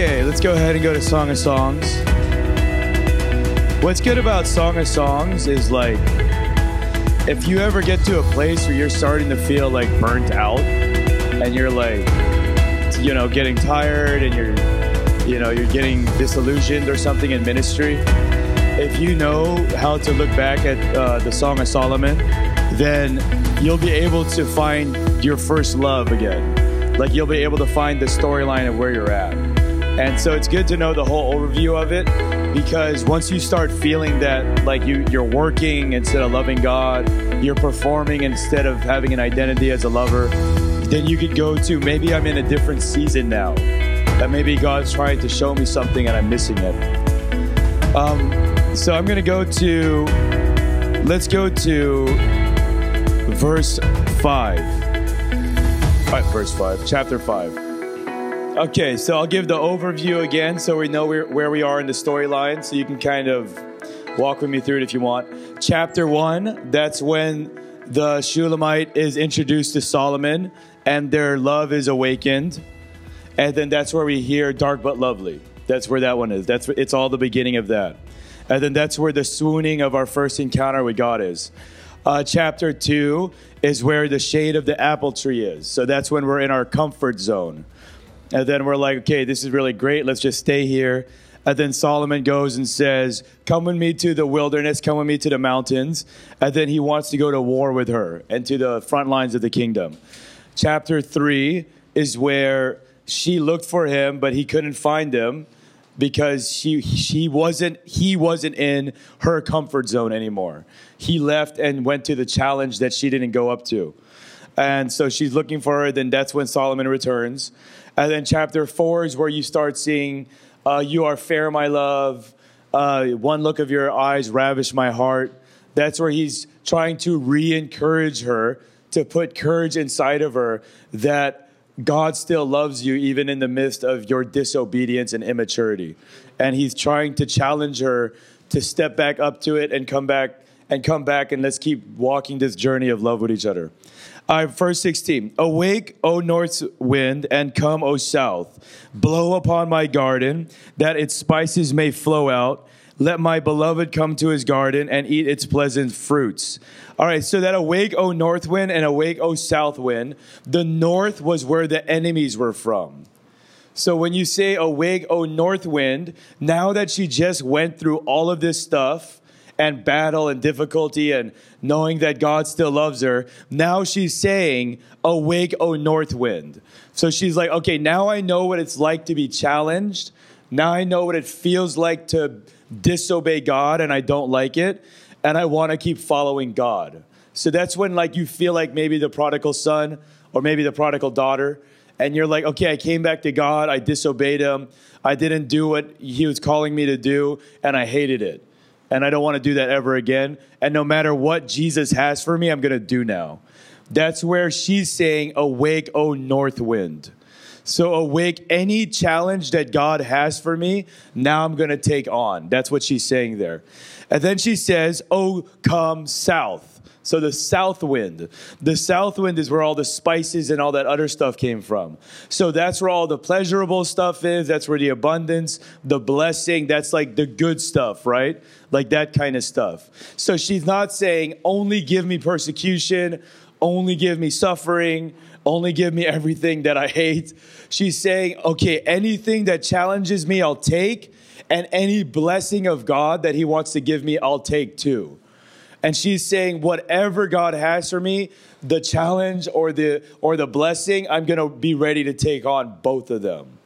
Okay, let's go ahead and go to Song of Songs. What's good about Song of Songs is like, if you ever get to a place where you're starting to feel like burnt out and you're like, you know, getting tired and you're, you know, you're getting disillusioned or something in ministry, if you know how to look back at uh, the Song of Solomon, then you'll be able to find your first love again. Like you'll be able to find the storyline of where you're at. And so it's good to know the whole overview of it because once you start feeling that like you you're working instead of loving God, you're performing instead of having an identity as a lover, then you could go to maybe I'm in a different season now. That maybe God's trying to show me something and I'm missing it. Um, so I'm gonna go to let's go to verse five. All right, verse five, chapter five. Okay, so I'll give the overview again so we know where, we are in the storyline, so you can kind of walk with me through it if you want. Chapter one, that's when the Shulamite is introduced to Solomon and their love is awakened. And then that's where we hear dark but lovely. That's where that one is. That's it's all the beginning of that. And then that's where the swooning of our first encounter with God is. Uh, chapter two is where the shade of the apple tree is. So that's when we're in our comfort zone. And then we're like, okay, this is really great. Let's just stay here. And then Solomon goes and says, Come with me to the wilderness, come with me to the mountains. And then he wants to go to war with her and to the front lines of the kingdom. Chapter three is where she looked for him, but he couldn't find him because she she wasn't he wasn't in her comfort zone anymore. He left and went to the challenge that she didn't go up to. And so she's looking for her, then that's when Solomon returns. And then chapter four is where you start seeing, uh, You are fair, my love. Uh, one look of your eyes ravish my heart. That's where he's trying to re encourage her, to put courage inside of her that God still loves you even in the midst of your disobedience and immaturity. And he's trying to challenge her to step back up to it and come back and come back and let's keep walking this journey of love with each other. All right, verse 16. Awake, O north wind, and come, O south. Blow upon my garden, that its spices may flow out. Let my beloved come to his garden and eat its pleasant fruits. All right, so that awake, O north wind, and awake, O south wind. The north was where the enemies were from. So when you say awake, O north wind, now that she just went through all of this stuff, and battle and difficulty and knowing that God still loves her, now she's saying, Awake, O north wind. So she's like, Okay, now I know what it's like to be challenged. Now I know what it feels like to disobey God and I don't like it. And I want to keep following God. So that's when like you feel like maybe the prodigal son or maybe the prodigal daughter and you're like, okay, I came back to God, I disobeyed him, I didn't do what he was calling me to do, and I hated it and I don't want to do that ever again. And no matter what Jesus has for me, I'm going to do now. That's where she's saying, Awake, O north wind. So, awake any challenge that God has for me, now I'm going to take on. That's what she's saying there. And then she says, Oh, come south. So the south wind. The south wind is where all the spices and all that other stuff came from. So that's where all the pleasurable stuff is. That's where the abundance, the blessing, that's like the good stuff, right? Like that kind of stuff. So she's not saying, only give me persecution, only give me suffering, only give me everything that I hate. She's saying, okay, anything that challenges me, I'll take. And any blessing of God that He wants to give me, I'll take too. And she's saying, whatever God has for me, the challenge or the or the blessing, I'm gonna be ready to take on both of them.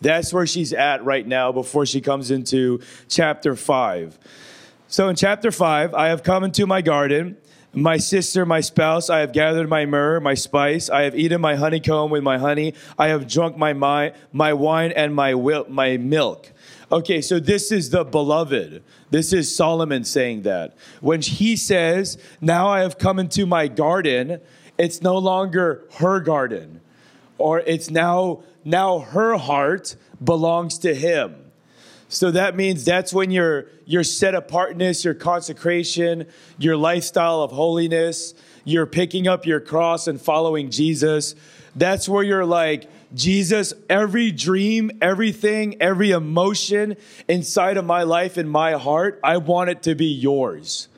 That's where she's at right now before she comes into chapter five. So in chapter five, I have come into my garden. My sister, my spouse, I have gathered my myrrh, my spice. I have eaten my honeycomb with my honey. I have drunk my, my, my wine and my, my milk. Okay, so this is the beloved. This is Solomon saying that. When he says, Now I have come into my garden, it's no longer her garden, or it's now, now her heart belongs to him. So that means that's when your, your set apartness, your consecration, your lifestyle of holiness, you're picking up your cross and following Jesus. That's where you're like, Jesus, every dream, everything, every emotion inside of my life, in my heart, I want it to be yours.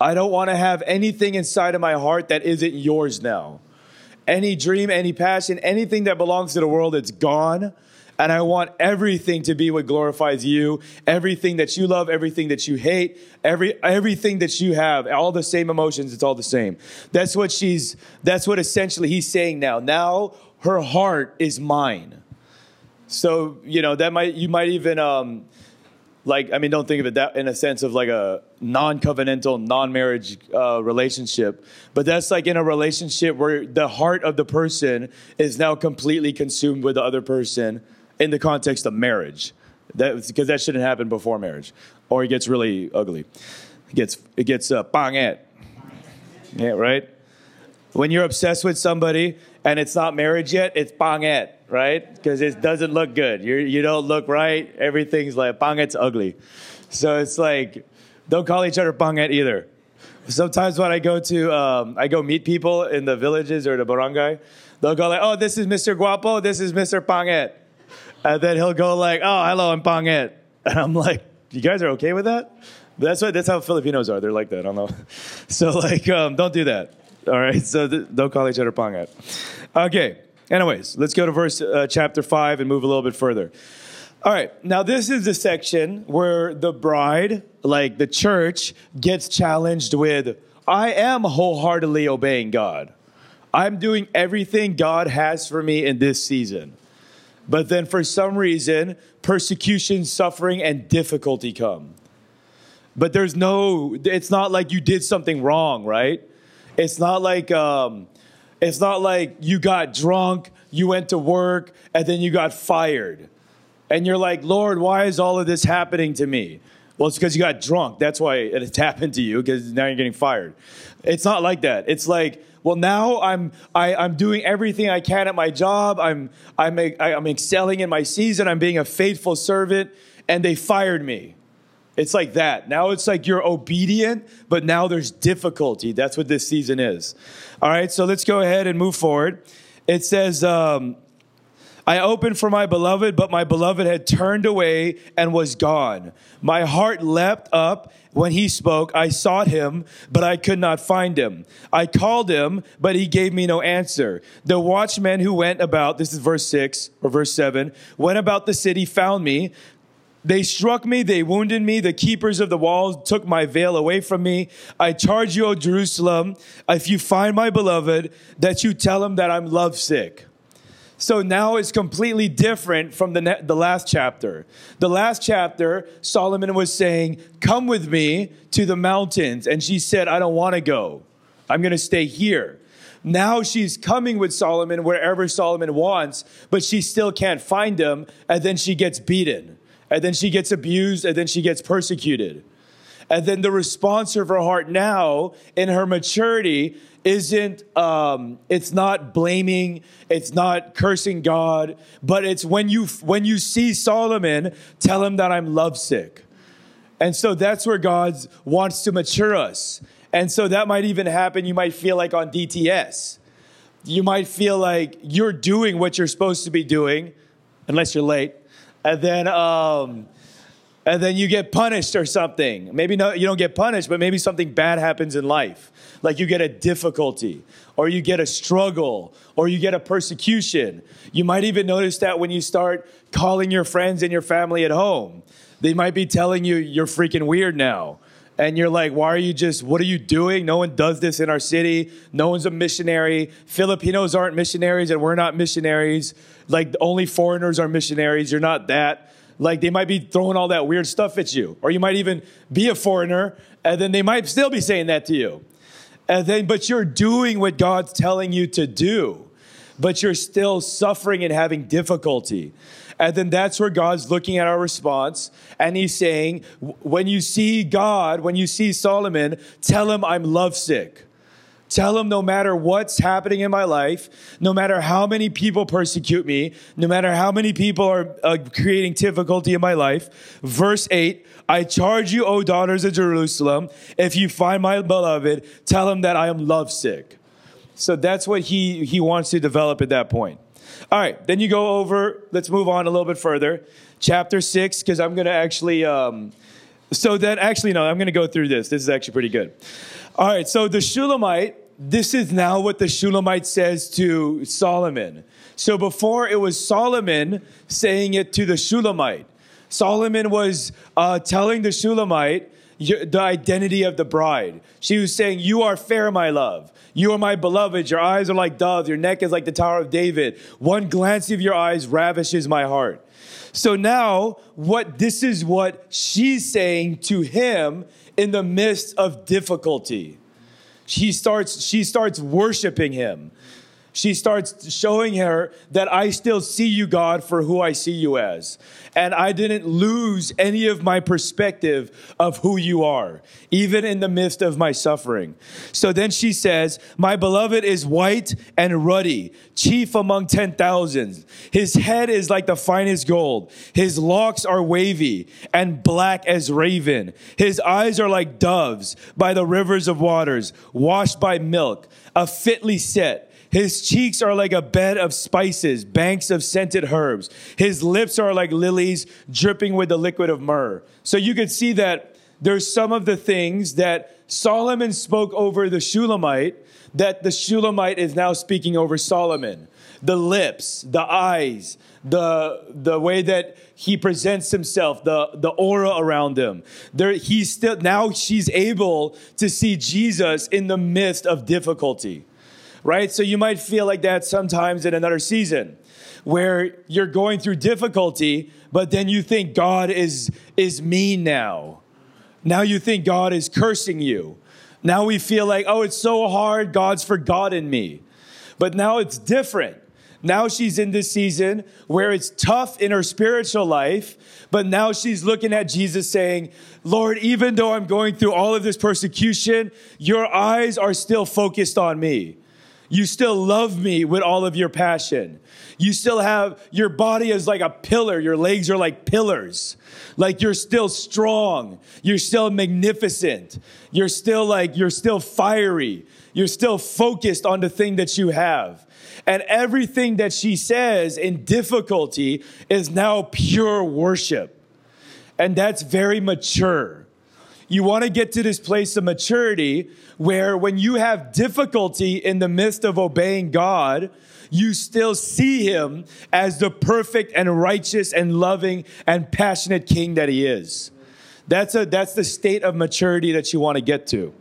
I don't want to have anything inside of my heart that isn't yours now. Any dream, any passion, anything that belongs to the world, it's gone. And I want everything to be what glorifies you. Everything that you love, everything that you hate, every everything that you have, all the same emotions, it's all the same. That's what she's that's what essentially he's saying now. Now her heart is mine. So, you know, that might you might even um like I mean, don't think of it that in a sense of like a non-covenantal, non-marriage uh, relationship, but that's like in a relationship where the heart of the person is now completely consumed with the other person in the context of marriage. That because that shouldn't happen before marriage, or it gets really ugly. It gets it gets uh, panget. Yeah, right. When you're obsessed with somebody and it's not marriage yet, it's panget, right? Because it doesn't look good. You're, you don't look right. Everything's like panget's ugly. So it's like, don't call each other panget either. Sometimes when I go to, um, I go meet people in the villages or the barangay, they'll go like, oh, this is Mr. Guapo, this is Mr. Panget. And then he'll go like, oh, hello, I'm Panget. And I'm like, you guys are okay with that? That's what, that's how Filipinos are. They're like that. I don't know. So like, um, don't do that. All right, so th- don't call each other panget. Okay, anyways, let's go to verse uh, chapter 5 and move a little bit further. All right, now this is the section where the bride, like the church, gets challenged with I am wholeheartedly obeying God. I'm doing everything God has for me in this season. But then for some reason, persecution, suffering, and difficulty come. But there's no, it's not like you did something wrong, right? It's not like um, it's not like you got drunk, you went to work, and then you got fired. And you're like, Lord, why is all of this happening to me? Well, it's because you got drunk. That's why it's happened to you, because now you're getting fired. It's not like that. It's like, well, now I'm I, am i am doing everything I can at my job. I'm I'm I'm excelling in my season. I'm being a faithful servant, and they fired me. It's like that. Now it's like you're obedient, but now there's difficulty. That's what this season is. All right, so let's go ahead and move forward. It says, um, I opened for my beloved, but my beloved had turned away and was gone. My heart leapt up when he spoke. I sought him, but I could not find him. I called him, but he gave me no answer. The watchmen who went about, this is verse 6 or verse 7, went about the city, found me, they struck me, they wounded me. The keepers of the walls took my veil away from me. I charge you, O Jerusalem, if you find my beloved, that you tell him that I'm lovesick. So now it's completely different from the, ne- the last chapter. The last chapter, Solomon was saying, Come with me to the mountains. And she said, I don't want to go. I'm going to stay here. Now she's coming with Solomon wherever Solomon wants, but she still can't find him. And then she gets beaten and then she gets abused, and then she gets persecuted. And then the response of her heart now in her maturity isn't, um, it's not blaming, it's not cursing God, but it's when you, when you see Solomon, tell him that I'm lovesick. And so that's where God wants to mature us. And so that might even happen, you might feel like on DTS. You might feel like you're doing what you're supposed to be doing, unless you're late and then um, and then you get punished or something. Maybe you don't get punished, but maybe something bad happens in life. Like you get a difficulty, or you get a struggle, or you get a persecution. You might even notice that when you start calling your friends and your family at home. They might be telling you you're freaking weird now. And you're like, why are you just, what are you doing? No one does this in our city. No one's a missionary. Filipinos aren't missionaries, and we're not missionaries like only foreigners are missionaries. You're not that. Like they might be throwing all that weird stuff at you, or you might even be a foreigner, and then they might still be saying that to you. And then, but you're doing what God's telling you to do, but you're still suffering and having difficulty. And then that's where God's looking at our response. And he's saying, when you see God, when you see Solomon, tell him I'm lovesick. Tell him no matter what's happening in my life, no matter how many people persecute me, no matter how many people are uh, creating difficulty in my life. Verse 8 I charge you, O daughters of Jerusalem, if you find my beloved, tell him that I am lovesick. So that's what he, he wants to develop at that point. All right, then you go over, let's move on a little bit further. Chapter 6, because I'm going to actually, um, so then actually, no, I'm going to go through this. This is actually pretty good. All right, so the Shulamite, this is now what the Shulamite says to Solomon. So before it was Solomon saying it to the Shulamite. Solomon was uh, telling the Shulamite the identity of the bride. She was saying, You are fair, my love. You are my beloved. Your eyes are like doves. Your neck is like the Tower of David. One glance of your eyes ravishes my heart. So now, what this is what she's saying to him in the midst of difficulty. She starts, she starts worshiping him she starts showing her that I still see you, God, for who I see you as. And I didn't lose any of my perspective of who you are, even in the midst of my suffering. So then she says, My beloved is white and ruddy, chief among ten thousands. His head is like the finest gold. His locks are wavy and black as raven. His eyes are like doves by the rivers of waters, washed by milk, a fitly set his cheeks are like a bed of spices, banks of scented herbs. His lips are like lilies dripping with the liquid of myrrh. So you could see that there's some of the things that Solomon spoke over the Shulamite that the Shulamite is now speaking over Solomon. The lips, the eyes, the the way that he presents himself, the the aura around him. There, he's still now she's able to see Jesus in the midst of difficulty right? So you might feel like that sometimes in another season where you're going through difficulty, but then you think God is, is mean now. Now you think God is cursing you. Now we feel like, oh, it's so hard, God's forgotten me. But now it's different. Now she's in this season where it's tough in her spiritual life, but now she's looking at Jesus saying, Lord, even though I'm going through all of this persecution, your eyes are still focused on me. You still love me with all of your passion. You still have, your body is like a pillar. Your legs are like pillars. Like you're still strong. You're still magnificent. You're still like, you're still fiery. You're still focused on the thing that you have. And everything that she says in difficulty is now pure worship. And that's very mature. You want to get to this place of maturity where when you have difficulty in the midst of obeying God, you still see him as the perfect and righteous and loving and passionate king that he is. That's a that's the state of maturity that you want to get to.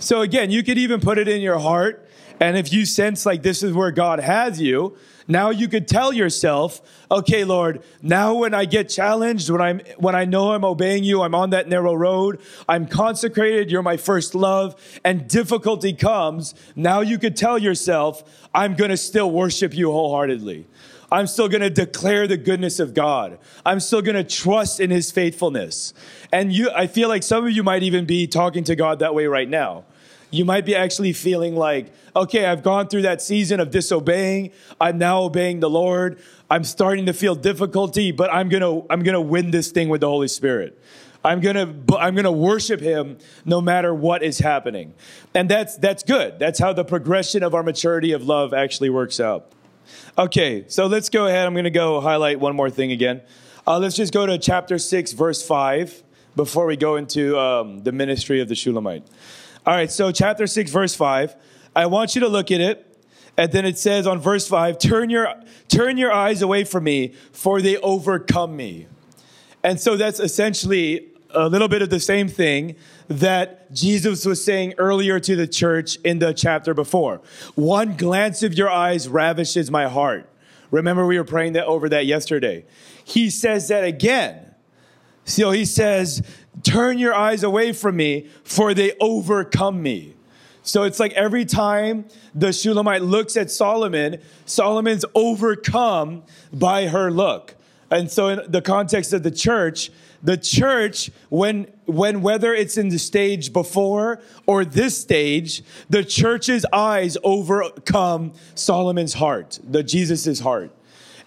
So again, you could even put it in your heart and if you sense like this is where God has you, now you could tell yourself, okay, Lord, now when I get challenged, when I'm, when I know I'm obeying you, I'm on that narrow road, I'm consecrated, you're my first love, and difficulty comes, now you could tell yourself, I'm going to still worship you wholeheartedly. I'm still going to declare the goodness of God. I'm still going to trust in his faithfulness. And you, I feel like some of you might even be talking to God that way right now you might be actually feeling like, okay, I've gone through that season of disobeying. I'm now obeying the Lord. I'm starting to feel difficulty, but I'm going to I'm going to win this thing with the Holy Spirit. I'm going to I'm going to worship him no matter what is happening. And that's that's good. That's how the progression of our maturity of love actually works out. Okay, so let's go ahead. I'm going to go highlight one more thing again. Uh, let's just go to chapter 6, verse 5, before we go into um, the ministry of the Shulamite. All right, so chapter 6, verse 5. I want you to look at it. And then it says on verse 5, turn your, turn your eyes away from me, for they overcome me. And so that's essentially a little bit of the same thing that Jesus was saying earlier to the church in the chapter before. One glance of your eyes ravishes my heart. Remember, we were praying that over that yesterday. He says that again. So he says, Turn your eyes away from me, for they overcome me. So it's like every time the Shulamite looks at Solomon, Solomon's overcome by her look. And so in the context of the church, the church, when, when whether it's in the stage before or this stage, the church's eyes overcome Solomon's heart, the Jesus's heart.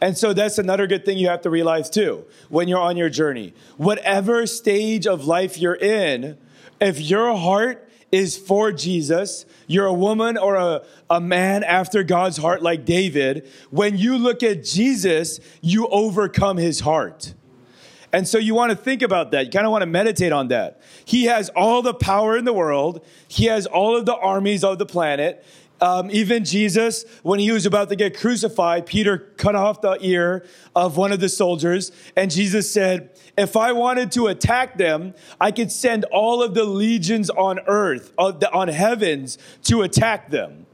And so that's another good thing you have to realize too when you're on your journey. Whatever stage of life you're in, if your heart is for Jesus, you're a woman or a, a man after God's heart like David, when you look at Jesus, you overcome his heart. And so you want to think about that. You kind of want to meditate on that. He has all the power in the world. He has all of the armies of the planet. Um, even Jesus, when he was about to get crucified, Peter cut off the ear of one of the soldiers, and Jesus said, If I wanted to attack them, I could send all of the legions on earth, on heavens, to attack them.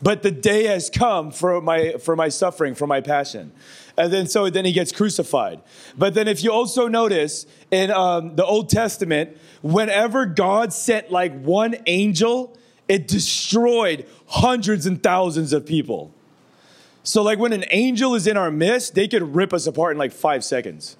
But the day has come for my, for my suffering, for my passion. And then so then he gets crucified. But then if you also notice in um, the Old Testament, whenever God sent like one angel, it destroyed hundreds and thousands of people. So, like when an angel is in our midst, they could rip us apart in like five seconds.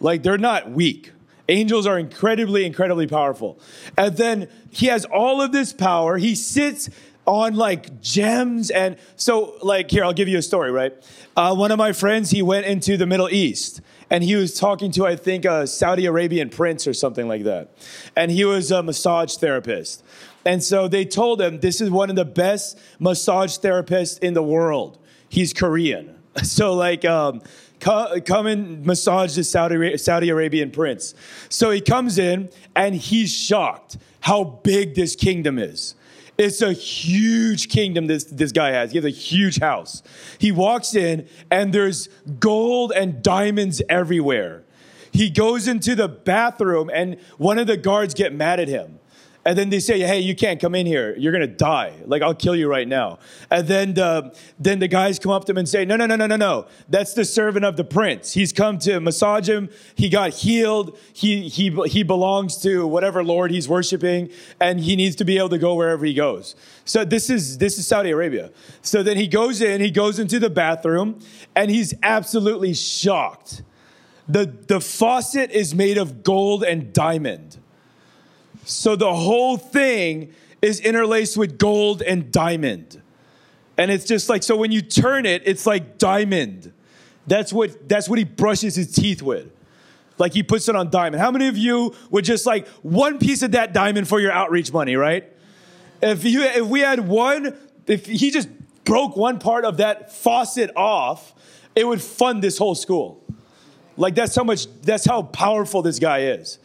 Like they're not weak. Angels are incredibly, incredibly powerful. And then he has all of this power. He sits on like gems. And so, like, here, I'll give you a story, right? Uh, one of my friends, he went into the Middle East and he was talking to, I think, a Saudi Arabian prince or something like that. And he was a massage therapist. And so they told him this is one of the best massage therapists in the world. He's Korean. So, like, um, come and massage the Saudi, Saudi Arabian prince. So he comes in and he's shocked how big this kingdom is. It's a huge kingdom this, this guy has. He has a huge house. He walks in and there's gold and diamonds everywhere. He goes into the bathroom and one of the guards get mad at him and then they say, "Hey, you can't come in here. You're gonna die. Like I'll kill you right now." And then the, then the guys come up to him and say, "No, no, no, no, no, no. That's the servant of the prince. He's come to massage him. He got healed. He he he belongs to whatever lord he's worshiping, and he needs to be able to go wherever he goes." So this is this is Saudi Arabia. So then he goes in. He goes into the bathroom, and he's absolutely shocked. The the faucet is made of gold and diamond. So the whole thing is interlaced with gold and diamond. And it's just like, so when you turn it, it's like diamond. That's what, that's what he brushes his teeth with. Like he puts it on diamond. How many of you would just like one piece of that diamond for your outreach money, right? If you, if we had one, if he just broke one part of that faucet off, it would fund this whole school. Like that's how much, that's how powerful this guy is.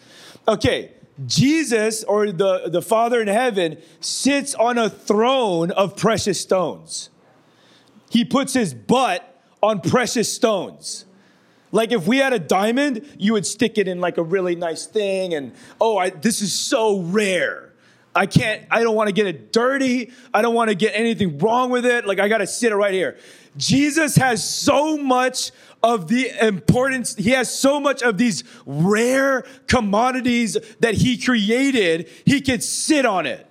Okay, Jesus or the, the Father in heaven sits on a throne of precious stones. He puts his butt on precious stones. Like if we had a diamond, you would stick it in like a really nice thing and oh, I, this is so rare. I can't, I don't want to get it dirty. I don't want to get anything wrong with it. Like I got to sit it right here. Jesus has so much of the importance, he has so much of these rare commodities that he created, he could sit on it.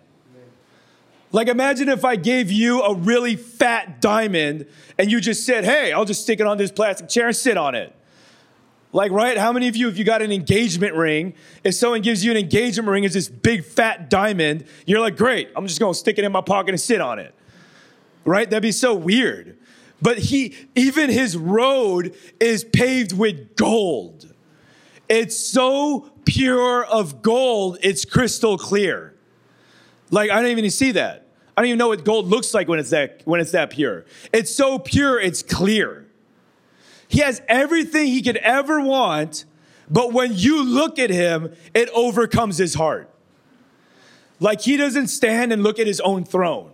Like imagine if I gave you a really fat diamond and you just said, hey, I'll just stick it on this plastic chair and sit on it. Like, right? How many of you, if you got an engagement ring, if someone gives you an engagement ring as this big fat diamond, you're like, great, I'm just gonna stick it in my pocket and sit on it. Right? That'd be so weird. But he, even his road is paved with gold. It's so pure of gold, it's crystal clear. Like, I don't even see that. I don't even know what gold looks like when it's that, when it's that pure. It's so pure, it's clear. He has everything he could ever want, but when you look at him, it overcomes his heart. Like he doesn't stand and look at his own throne.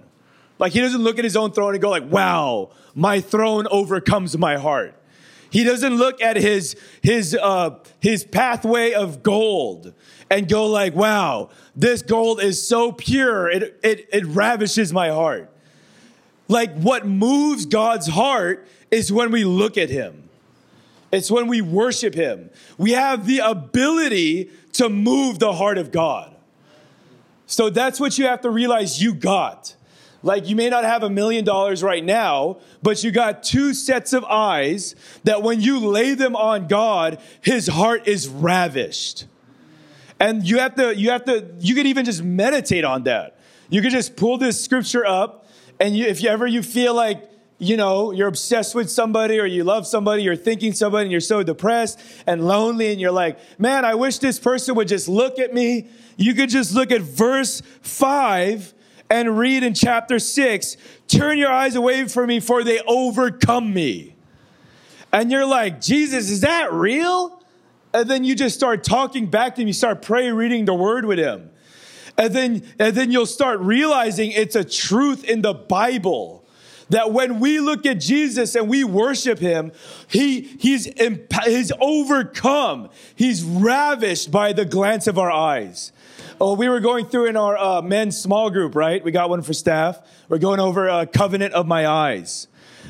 Like he doesn't look at his own throne and go like, wow, my throne overcomes my heart. He doesn't look at his, his, uh, his pathway of gold and go like, wow, this gold is so pure. It, it, it ravishes my heart. Like what moves God's heart is when we look at him. It's when we worship him. We have the ability to move the heart of God. So that's what you have to realize you got. Like you may not have a million dollars right now, but you got two sets of eyes that when you lay them on God, his heart is ravished. And you have to, you have to, you could even just meditate on that. You could just pull this scripture up and you, if you ever you feel like you know, you're obsessed with somebody or you love somebody, you're thinking somebody and you're so depressed and lonely and you're like, man, I wish this person would just look at me. You could just look at verse five and read in chapter six, turn your eyes away from me for they overcome me. And you're like, Jesus, is that real? And then you just start talking back to him. You start praying, reading the word with him. And then, and then you'll start realizing it's a truth in the Bible that when we look at Jesus and we worship him, he, he's, he's overcome. He's ravished by the glance of our eyes. Oh, we were going through in our uh, men's small group, right? We got one for staff. We're going over a covenant of my eyes.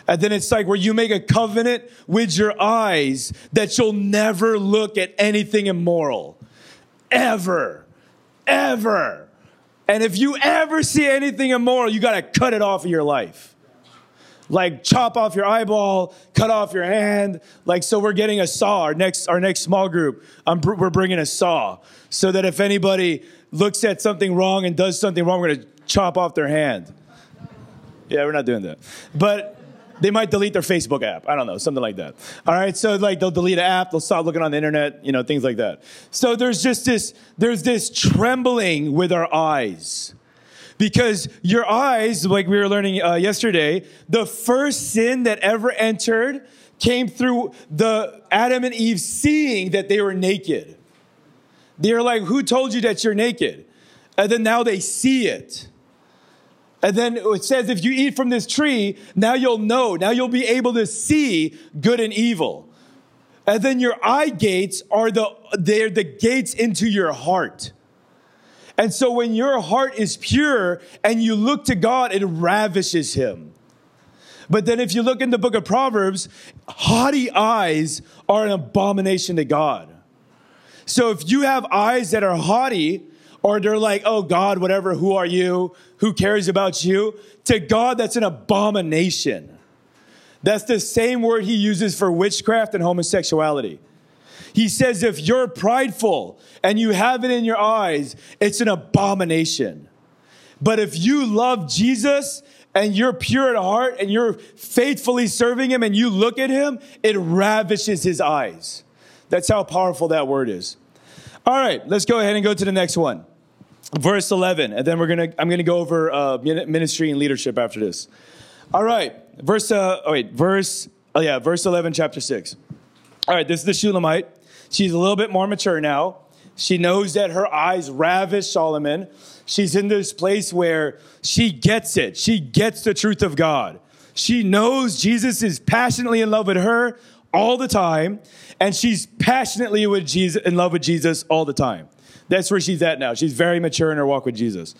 And then it's like where you make a covenant with your eyes that you'll never look at anything immoral. Ever. Ever. And if you ever see anything immoral, you got to cut it off of your life like chop off your eyeball, cut off your hand. Like, so we're getting a saw. Our next, our next small group, I'm, we're bringing a saw so that if anybody looks at something wrong and does something wrong, we're going to chop off their hand. Yeah, we're not doing that. But they might delete their Facebook app. I don't know, something like that. All right, so like they'll delete an app, they'll stop looking on the internet, you know, things like that. So there's just this, there's this trembling with our eyes because your eyes, like we were learning uh, yesterday, the first sin that ever entered came through the Adam and Eve seeing that they were naked. They're like, Who told you that you're naked? And then now they see it. And then it says, if you eat from this tree, now you'll know. Now you'll be able to see good and evil. And then your eye gates are the, they're the gates into your heart. And so when your heart is pure and you look to God, it ravishes him. But then if you look in the book of Proverbs, haughty eyes are an abomination to God. So if you have eyes that are haughty, or they're like, oh God, whatever, who are you? Who cares about you? To God, that's an abomination. That's the same word he uses for witchcraft and homosexuality. He says, if you're prideful and you have it in your eyes, it's an abomination. But if you love Jesus and you're pure at heart and you're faithfully serving him and you look at him, it ravishes his eyes. That's how powerful that word is. All right, let's go ahead and go to the next one. Verse 11, and then we're gonna, I'm gonna go over uh, ministry and leadership after this. All right, verse, uh, oh wait, verse, oh yeah, verse 11, chapter 6. All right, this is the Shulamite. She's a little bit more mature now. She knows that her eyes ravish Solomon. She's in this place where she gets it. She gets the truth of God. She knows Jesus is passionately in love with her all the time, and she's passionately with Jesus, in love with Jesus all the time. That's where she's at now. She's very mature in her walk with Jesus.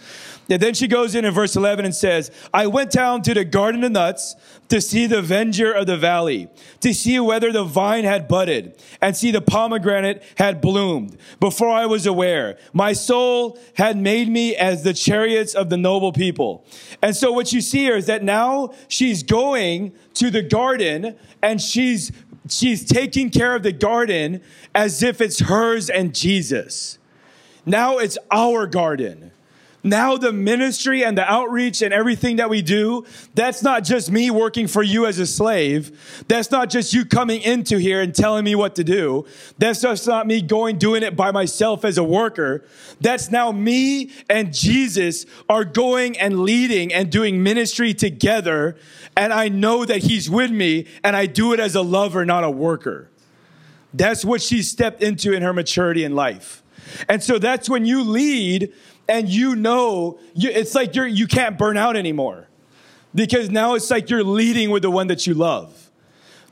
And then she goes in in verse 11 and says, I went down to the garden of nuts to see the verdure of the valley, to see whether the vine had budded, and see the pomegranate had bloomed. Before I was aware, my soul had made me as the chariots of the noble people. And so what you see here is that now she's going to the garden and she's she's taking care of the garden as if it's hers and Jesus. Now it's our garden. Now the ministry and the outreach and everything that we do, that's not just me working for you as a slave. That's not just you coming into here and telling me what to do. That's just not me going doing it by myself as a worker. That's now me and Jesus are going and leading and doing ministry together. And I know that he's with me and I do it as a lover, not a worker. That's what she stepped into in her maturity in life. And so that's when you lead and you know you, it's like you're you can't burn out anymore because now it's like you're leading with the one that you love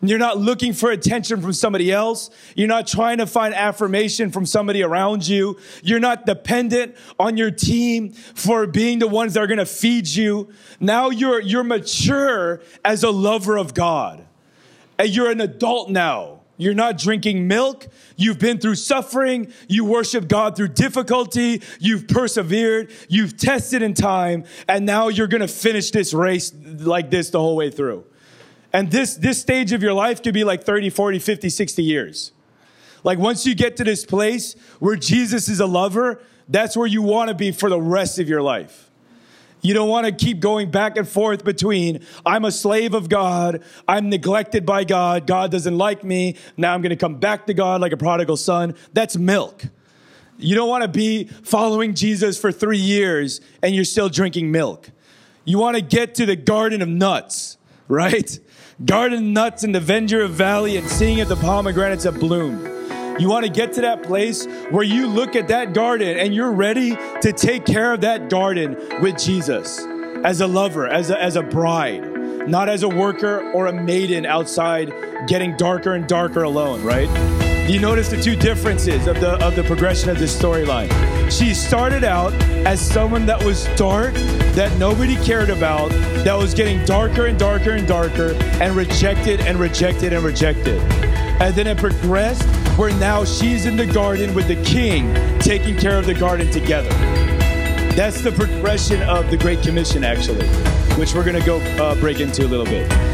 you're not looking for attention from somebody else. You're not trying to find affirmation from somebody around you. You're not dependent on your team for being the ones that are going to feed you. Now you're, you're mature as a lover of God. And you're an adult now. You're not drinking milk. You've been through suffering. You worship God through difficulty. You've persevered. You've tested in time. And now you're going to finish this race like this the whole way through. And this, this stage of your life could be like 30, 40, 50, 60 years. Like once you get to this place where Jesus is a lover, that's where you want to be for the rest of your life. You don't want to keep going back and forth between, I'm a slave of God, I'm neglected by God, God doesn't like me, now I'm going to come back to God like a prodigal son. That's milk. You don't want to be following Jesus for three years and you're still drinking milk. You want to get to the garden of nuts, right? Garden nuts in the Ventura Valley and seeing if the pomegranates have bloomed. You want to get to that place where you look at that garden and you're ready to take care of that garden with Jesus as a lover, as a, as a bride, not as a worker or a maiden outside getting darker and darker alone, right? You notice the two differences of the of the progression of this storyline. She started out as someone that was dark, that nobody cared about, that was getting darker and darker and darker, and rejected and rejected and rejected. And then it progressed where now she's in the garden with the king, taking care of the garden together. That's the progression of the Great Commission, actually, which we're going to go uh, break into a little bit.